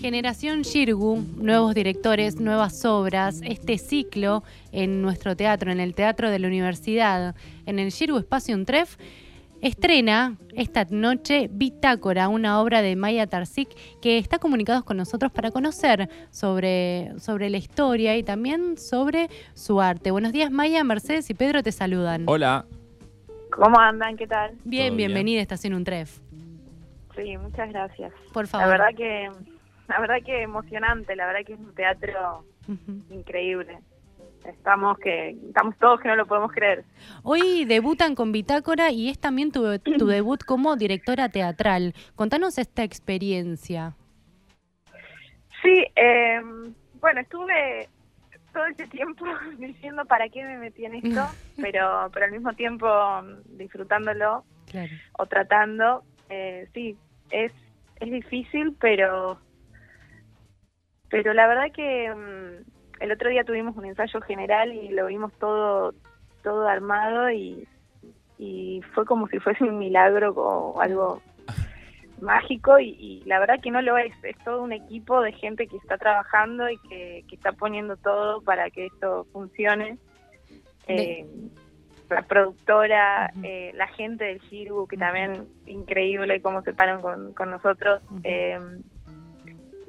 Generación Shirgu, nuevos directores, nuevas obras, este ciclo en nuestro teatro, en el Teatro de la Universidad, en el Shirgu Espacio Untref, estrena esta noche Bitácora, una obra de Maya Tarsik que está comunicados con nosotros para conocer sobre, sobre la historia y también sobre su arte. Buenos días Maya, Mercedes y Pedro te saludan. Hola. ¿Cómo andan? ¿Qué tal? Bien, bienvenida a Estación Untref. Sí, muchas gracias. Por favor. La verdad que la verdad que emocionante, la verdad que es un teatro increíble. Estamos que estamos todos que no lo podemos creer. Hoy debutan con Bitácora y es también tu, debut como directora teatral. Contanos esta experiencia. Sí, eh, bueno, estuve todo ese tiempo diciendo para qué me metí en esto, pero, pero al mismo tiempo disfrutándolo o tratando. Eh, sí, es, es difícil, pero pero la verdad que mm, el otro día tuvimos un ensayo general y lo vimos todo, todo armado y, y fue como si fuese un milagro o algo mágico y, la verdad que no lo es, es todo un equipo de gente que está trabajando y que, está poniendo todo para que esto funcione. Eh, la productora, eh, la gente del Giru, que también increíble cómo se paran con, con nosotros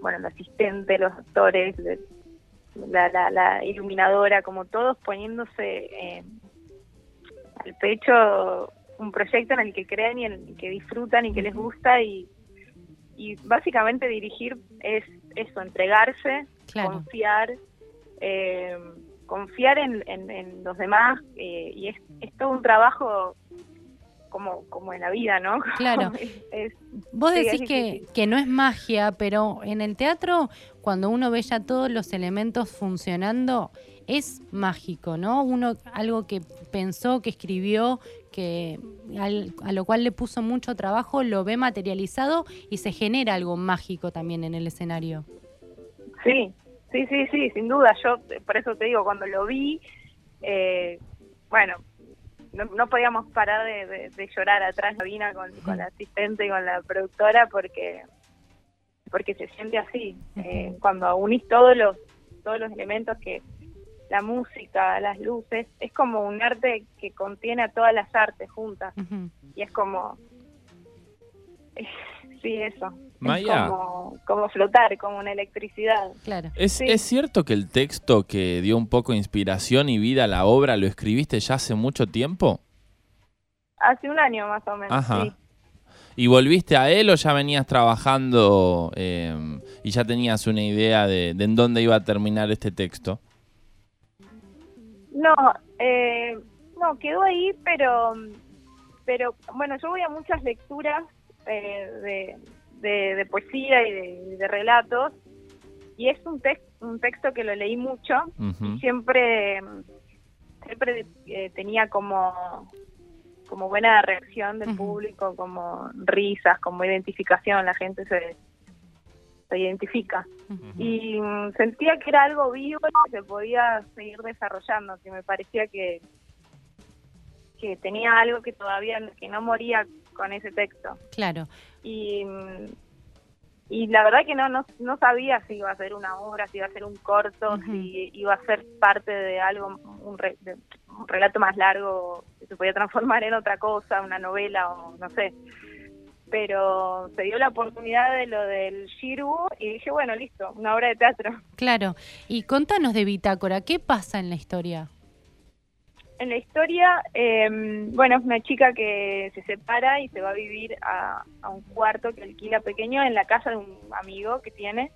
bueno, el asistente, los actores, la, iluminadora, como todos poniéndose eh, al pecho un proyecto en el que creen y en el que disfrutan y que les gusta y, y básicamente dirigir es eso, entregarse, confiar, eh, confiar en, en, los demás eh, y es, es todo un trabajo como, como en la vida, ¿no? Claro. Vos decís que, que no es magia, pero en el teatro, cuando uno ve ya todos los elementos funcionando, es mágico, ¿no? Uno, algo que pensó, que escribió, que a lo cual le puso mucho trabajo, lo ve materializado y se genera algo mágico también en el escenario. Sí, sí, sí, sí, sin duda. Yo, por eso te digo, cuando lo vi, eh, bueno, no, podíamos parar de, llorar atrás Vina con, con la asistente y con la productora porque porque se siente así. Eh, cuando unís todos los todos los elementos que la música las luces es como un arte que contiene a todas las artes juntas. Y es como sí eso Maya. como, flotar como una electricidad claro ¿Es, ¿Es cierto que el texto que dio un poco de inspiración y vida a la obra lo escribiste ya hace mucho tiempo Hace un año más o menos. Sí. ¿Y volviste a él o ya venías trabajando em, y ya tenías una idea de, en dónde iba a terminar este texto? No, eh, no, quedó ahí, pero, pero bueno, yo voy a muchas lecturas eh, de, poesía y de, relatos. Y es un, un texto que lo leí mucho y siempre, siempre eh, tenía como como buena reacción del público, como risas, como identificación, la gente se, se identifica. Y mm, sentía que era algo vivo y que se podía seguir desarrollando, que me parecía que, que tenía algo que todavía que no moría con ese texto. Claro. Y, y la verdad que no, no, no sabía si iba a ser una obra, si iba a ser un corto, si iba a ser parte de algo, un, un relato más largo que se podía transformar en otra cosa, una novela o no sé. Pero se dio la oportunidad de lo del Shiru y dije, bueno, listo, una obra de teatro. Claro. Y contanos de Bitácora, ¿qué pasa en la historia? En la historia, eh, bueno, es una chica que se separa y se va a vivir a, un cuarto que alquila pequeño en la casa de un amigo que tiene.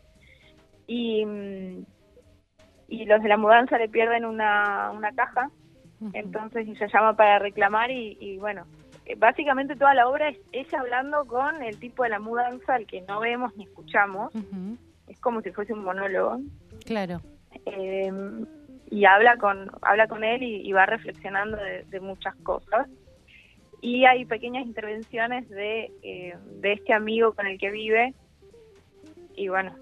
Y, y los de la mudanza le pierden una, una caja entonces ella llama para reclamar y, bueno, eh, básicamente toda la obra es ella hablando con el tipo de la mudanza al que no vemos ni escuchamos. Es como si fuese un monólogo. Claro. Em, y habla con habla con él y, va reflexionando de, muchas cosas. Y hay pequeñas intervenciones de, eh, de este amigo con el que vive. Y bueno,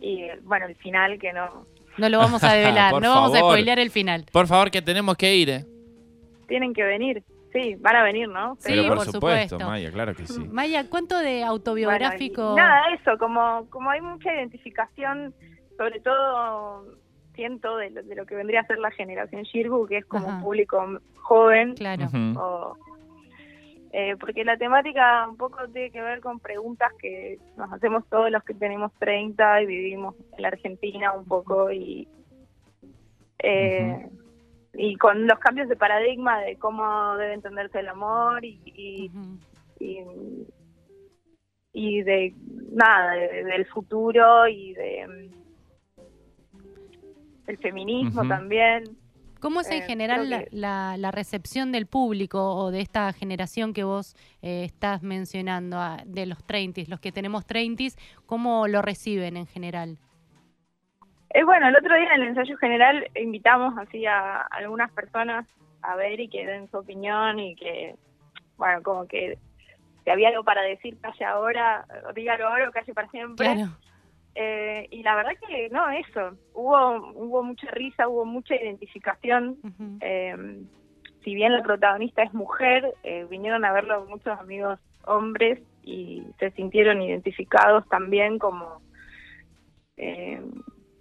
y bueno, el final que no, no lo vamos a develar, no vamos a spoilear el final. Por favor, que tenemos que ir. Eh. Tienen que venir. sí, van a venir, ¿no? Pero Sí, por, por supuesto, supuesto. Maya, claro que sí. Maya, ¿cuánto de autobiográfico? y nada, eso, como, como hay mucha identificación, sobre todo siento de lo, de lo que vendría a ser la generación Shirgu, que es como Ajá. un público joven, Claro. O, eh, porque la temática un poco tiene que ver con preguntas que nos hacemos todos los que tenemos 30 y vivimos en la Argentina un poco y eh, y con los cambios de paradigma de cómo debe entenderse el amor y, y, y, y de nada de- del futuro y de el feminismo también ¿Cómo es en Eh, general la, que- la- la recepción del público o de esta generación que vos eh, estás mencionando, ah, de los 30, los que tenemos 30, cómo lo reciben en general? Eh, bueno, el otro día en el ensayo general invitamos así a algunas personas a ver y que den su opinión y que, bueno, como que si había algo para decir, calle ahora, dígalo ahora o calle para siempre. Claro. Eh, y la verdad que no, eso. Hubo, hubo mucha risa, hubo mucha identificación. Eh, si bien la protagonista es mujer, eh, vinieron a verlo muchos amigos hombres y se sintieron identificados también como eh,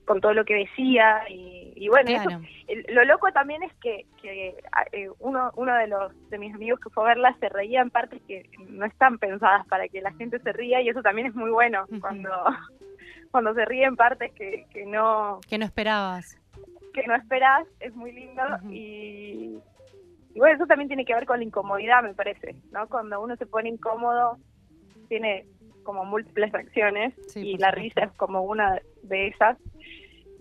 con todo lo que decía y, y bueno, eso- el- lo loco también es que, que, eh, uno, uno de los de mis amigos que fue a verla se reía en partes que no están pensadas para que la gente se ría y eso también es muy bueno cuando cuando se ríe en partes que, que no Que no esperabas. que no esperás, es muy lindo y, y bueno, eso también tiene que ver con la incomodidad, me parece, ¿no? Cuando uno se pone incómodo, tiene como múltiples reacciones Sí, y la supuesto. risa es como una de esas.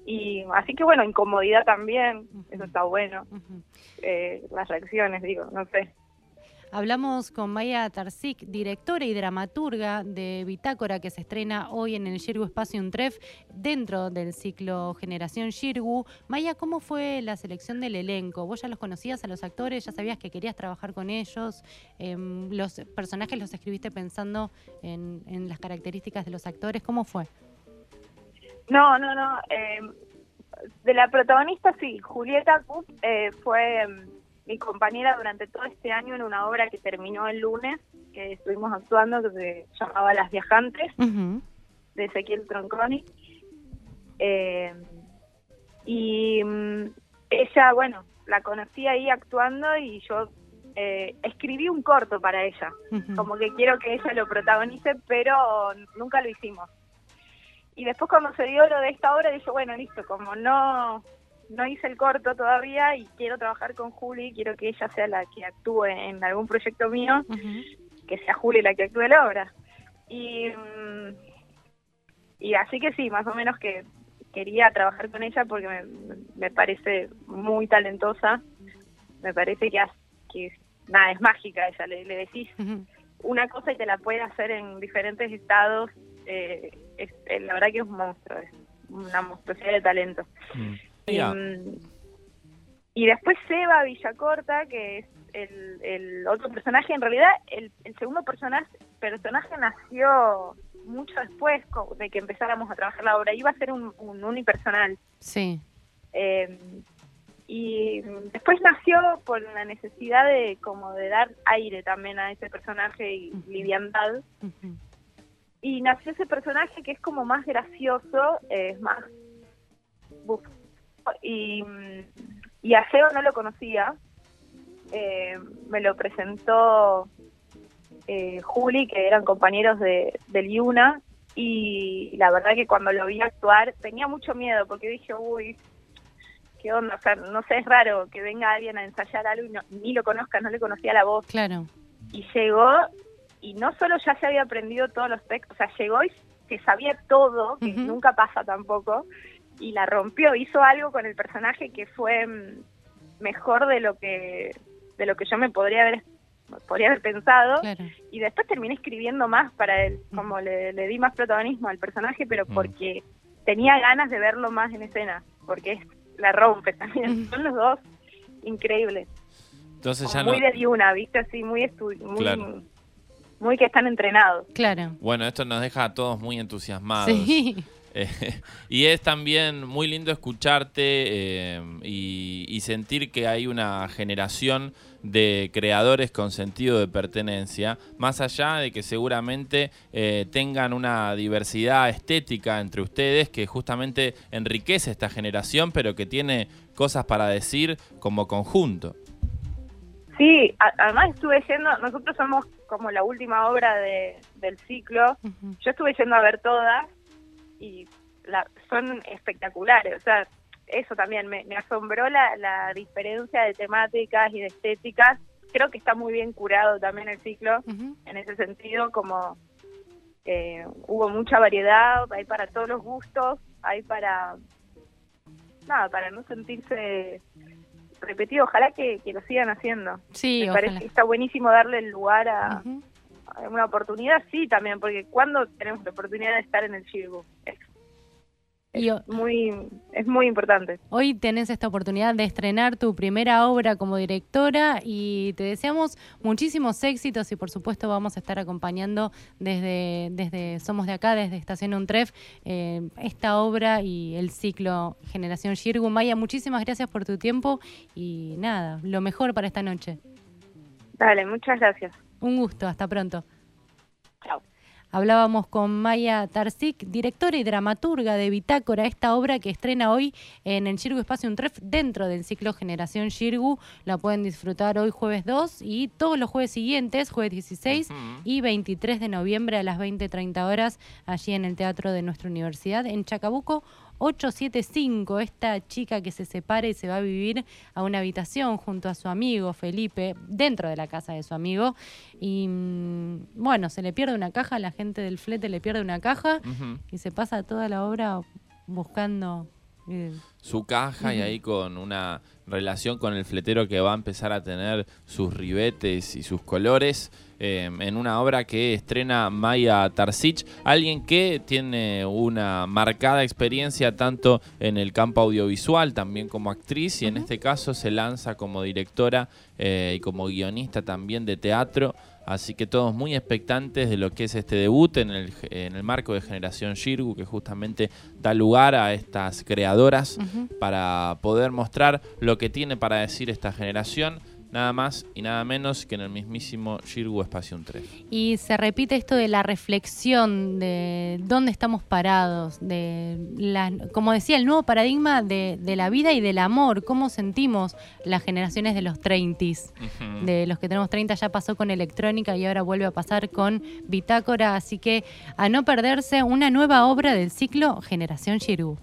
Y así que bueno, incomodidad también, eso está bueno. Eh, las reacciones, digo, no sé. Hablamos con Maya Tarzik, directora y dramaturga de Bitácora, que se estrena hoy en el Shirgu Espacio Untref, dentro del ciclo Generación Shirgu. Maya, ¿cómo fue la selección del elenco? ¿Vos ya los conocías a los actores? ¿Ya sabías que querías trabajar con ellos? Em, ¿Los personajes los escribiste pensando en, las características de los actores? ¿Cómo fue? No, no, no. eh, de la protagonista, sí. Julieta Cup eh, fue mm, mi compañera durante todo este año en una obra que terminó el lunes, que estuvimos actuando, que se llamaba Las Viajantes, Ujú. de Ezequiel Tronconi. Eh, y mm, ella, bueno, la conocí ahí actuando y yo eh, escribí un corto para ella como que quiero que ella lo protagonice, pero nunca lo hicimos. Y después cuando se dio lo de esta obra, dije, bueno, listo, como no no hice el corto todavía y quiero trabajar con Juli, quiero que ella sea la que actúe en algún proyecto mío, que sea Juli la que actúe en la obra. Y, mm, y así que sí, más o menos que quería trabajar con ella porque me, me parece muy talentosa, me parece que, hace- que nada, es mágica ella, le, le decís una cosa y te la puede hacer en diferentes estados. eh, es, eh, la verdad que es un monstruo, es una monstruosidad de talento. Mm. Mm, y después Seba Villacorta, que es el, el otro personaje. En realidad, el, el segundo personaje, personaje nació mucho después de que empezáramos a trabajar la obra. Iba a ser un, un unipersonal. Sí. Eh, y después nació por la necesidad de como de dar aire también a ese personaje y Ujú. liviandad. Y nació ese personaje que es como más gracioso, eh, es más y, y a Seba no lo conocía. Eh, me lo presentó eh, Juli, que eran compañeros de, del Yuna, y la verdad que cuando lo vi actuar tenía mucho miedo porque dije, uy, qué onda, o sea, no sé, es raro que venga alguien a ensayar algo y no- ni lo conozca, no le conocía la voz Claro. y llegó y no solo ya se había aprendido todos los textos, o sea, llegó y se sabía todo, que nunca pasa tampoco, y la rompió, hizo algo con el personaje que fue mm, mejor de lo que de lo que yo me podría haber podría haber pensado Claro. y después terminé escribiendo más para él, como le, le di más protagonismo al personaje, pero Mm. porque tenía ganas de verlo más en escena, porque es, la rompe también, son los dos increíbles Entonces ya no. muy de Diuna, ¿viste? Así, muy, estu- muy, Claro. muy que están entrenados. Claro. Bueno, esto nos deja a todos muy entusiasmados. Sí. Eh, y es también muy lindo escucharte eh, y, sentir que hay una generación de creadores con sentido de pertenencia, más allá de que seguramente eh, tengan una diversidad estética entre ustedes que justamente enriquece esta generación, pero que tiene cosas para decir como conjunto. Sí, además estuve yendo, nosotros somos como la última obra de, del ciclo, yo estuve yendo a ver todas y la, son espectaculares, o sea, eso también me, asombró la, la, diferencia de temáticas y de estéticas, creo que está muy bien curado también el ciclo en ese sentido, como eh, hubo mucha variedad, hay para todos los gustos, hay para, nada, para no sentirse repetido, ojalá que, lo sigan haciendo. Sí, Me parece que está buenísimo darle el lugar a, una oportunidad, sí, también, porque cuando tenemos la oportunidad de estar en el circo, es muy, es muy importante. Hoy tenés esta oportunidad de estrenar tu primera obra como directora y te deseamos muchísimos éxitos y por supuesto vamos a estar acompañando desde, desde Somos de Acá, desde Estación Untref, eh, esta obra y el ciclo Generación Shirgu. Maya, muchísimas gracias por tu tiempo y nada, lo mejor para esta noche. Dale, muchas gracias. Un gusto, hasta pronto. Hablábamos con Maya Tarsik, directora y dramaturga de Bitácora, esta obra que estrena hoy en el Shirgu Espacio Untref dentro del ciclo Generación Shirgu. La pueden disfrutar hoy jueves 2 y todos los jueves siguientes, jueves 16 y 23 de noviembre a las 20.30 horas, allí en el Teatro de nuestra universidad en Chacabuco 875, esta chica que se separa y se va a vivir a una habitación junto a su amigo Felipe, dentro de la casa de su amigo. Y mm, bueno, se le pierde una caja, la gente del flete le pierde una caja y se pasa toda la obra buscando su caja y ahí con una relación con el fletero que va a empezar a tener sus ribetes y sus colores. Em, en una obra que estrena Maya Tarsich, alguien que tiene una marcada experiencia tanto en el campo audiovisual, también como actriz, y en este caso se lanza como directora eh, y como guionista también de teatro. Así que todos muy expectantes de lo que es este debut en el, en el marco de Generación Shirgu, que justamente da lugar a estas creadoras para poder mostrar lo que tiene para decir esta generación nada más y nada menos que en el mismísimo Shirgu Espacio 3. Y se repite esto de la reflexión de dónde estamos parados, de la, como decía, el nuevo paradigma de, la vida y del amor, cómo sentimos las generaciones de los 30, de los que tenemos 30 ya pasó con electrónica y ahora vuelve a pasar con bitácora, así que a no perderse una nueva obra del ciclo Generación Shirgu.